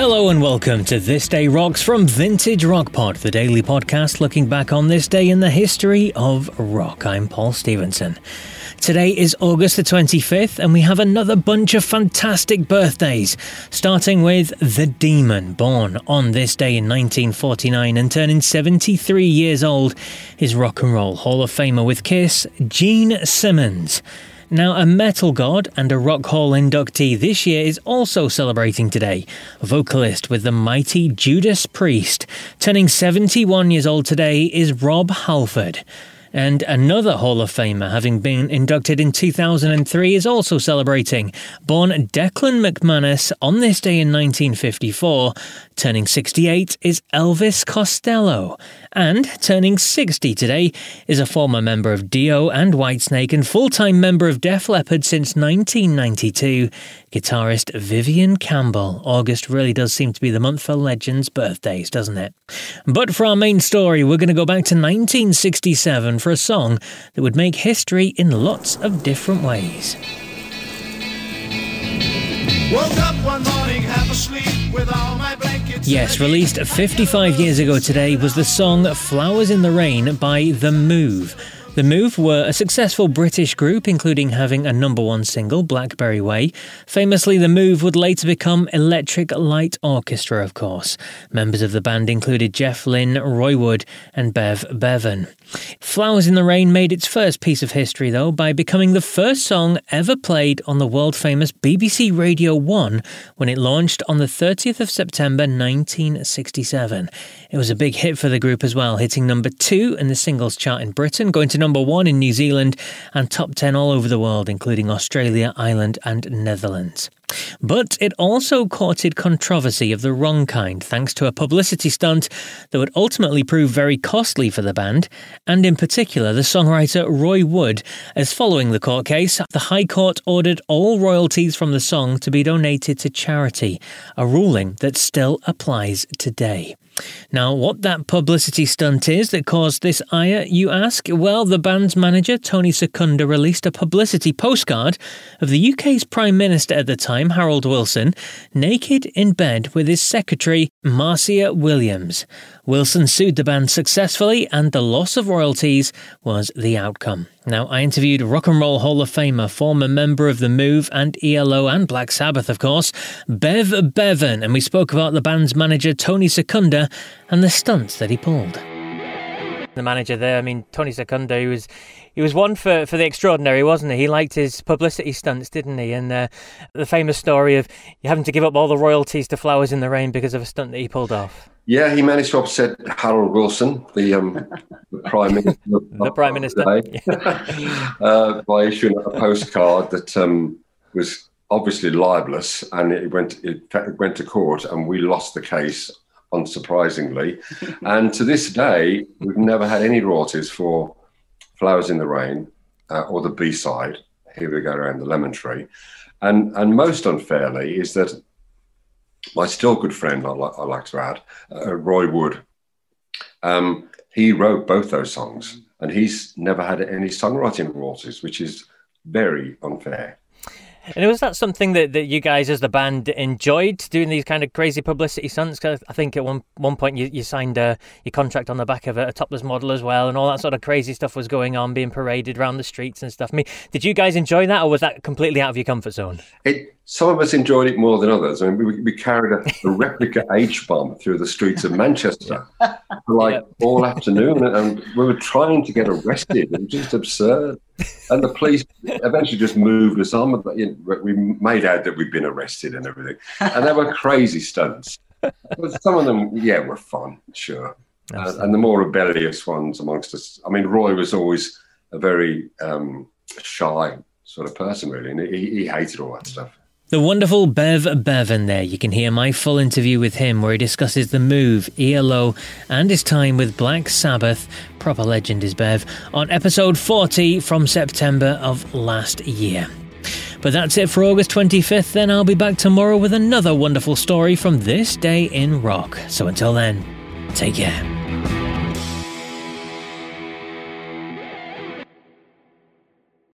Hello and welcome to This Day Rocks from Vintage Rock Pod, the daily podcast looking back on this day in the history of rock. I'm Paul Stevenson. Today is August the 25th, and we have another bunch of fantastic birthdays, starting with The Demon, born on this day in 1949 and turning 73 years old, is Rock and Roll Hall of Famer with Kiss, Gene Simmons. Now, a metal god and a Rock Hall inductee this year is also celebrating today. Vocalist with the mighty Judas Priest. Turning 71 years old today is Rob Halford. And another Hall of Famer, having been inducted in 2003, is also celebrating. Born Declan McManus on this day in 1954, turning 68 is Elvis Costello. And turning 60 today is a former member of Dio and Whitesnake and full time member of Def Leppard since 1992, guitarist Vivian Campbell. August really does seem to be the month for legends' birthdays, doesn't it? But for our main story, we're going to go back to 1967 for a song that would make history in lots of different ways. Yes, released 55 years ago today was the song Flowers in the Rain by The Move. The Move were a successful British group, including having a number one single, Blackberry Way. Famously, The Move would later become Electric Light Orchestra, of course. Members of the band included Jeff Lynne, Roy Wood, and Bev Bevan. Flowers in the Rain made its first piece of history, though, by becoming the first song ever played on the world famous BBC Radio 1 when it launched on the 30th of September 1967. It was a big hit for the group as well, hitting number two in the singles chart in Britain, going to number one in New Zealand, and top 10 all over the world, including Australia, Ireland, and Netherlands. But it also courted controversy of the wrong kind thanks to a publicity stunt that would ultimately prove very costly for the band, and in particular the songwriter Roy Wood, as following the court case, the High Court ordered all royalties from the song to be donated to charity, a ruling that still applies today. Now, what that publicity stunt is that caused this ire, you ask? Well, the band's manager, Tony Secunda, released a publicity postcard of the UK's Prime Minister at the time, Harold Wilson, naked in bed with his secretary, Marcia Williams. Wilson sued the band successfully, and the loss of royalties was the outcome. Now, I interviewed Rock and Roll Hall of Famer, former member of The Move and ELO and Black Sabbath, of course, Bev Bevan, and we spoke about the band's manager, Tony Secunda, and the stunts that he pulled. The manager there, I mean, Tony Secunda, was he was one for, for the extraordinary, wasn't he? He liked his publicity stunts, didn't he? And uh, the famous story of having to give up all the royalties to Flowers in the Rain because of a stunt that he pulled off. Yeah, he managed to upset Harold Wilson, the, um, the Prime Minister. the Prime Minister. uh, by issuing a postcard that um, was obviously libelous and it went, it went to court and we lost the case unsurprisingly. and to this day, we've never had any royalties for Flowers in the Rain, uh, or the B side, Here We Go Around the Lemon Tree. And, and most unfairly is that my still good friend, I, li- I like to add, uh, Roy Wood, um, he wrote both those songs and he's never had any songwriting royalties, which is very unfair. And was that something that, that you guys as the band enjoyed doing these kind of crazy publicity stunts? Cause I think at one one point you, you signed a, your contract on the back of a, a, topless model as well, and all that sort of crazy stuff was going on, being paraded around the streets and stuff. I mean, did you guys enjoy that, or was that completely out of your comfort zone? It, some of us enjoyed it more than others. I mean, we, we carried a, a replica H bomb through the streets of Manchester for like yep. all afternoon, and we were trying to get arrested. It was just absurd. And the police eventually just moved us on. But we made out that we'd been arrested and everything, and they were crazy stunts. But some of them, yeah, were fun, sure. Uh, and the more rebellious ones amongst us. I mean, Roy was always a very um, shy sort of person, really, and he, he hated all that stuff. The wonderful Bev Bevan there. You can hear my full interview with him where he discusses the move, ELO, and his time with Black Sabbath. Proper legend is Bev on episode 40 from September of last year. But that's it for August 25th, then I'll be back tomorrow with another wonderful story from this day in rock. So until then, take care.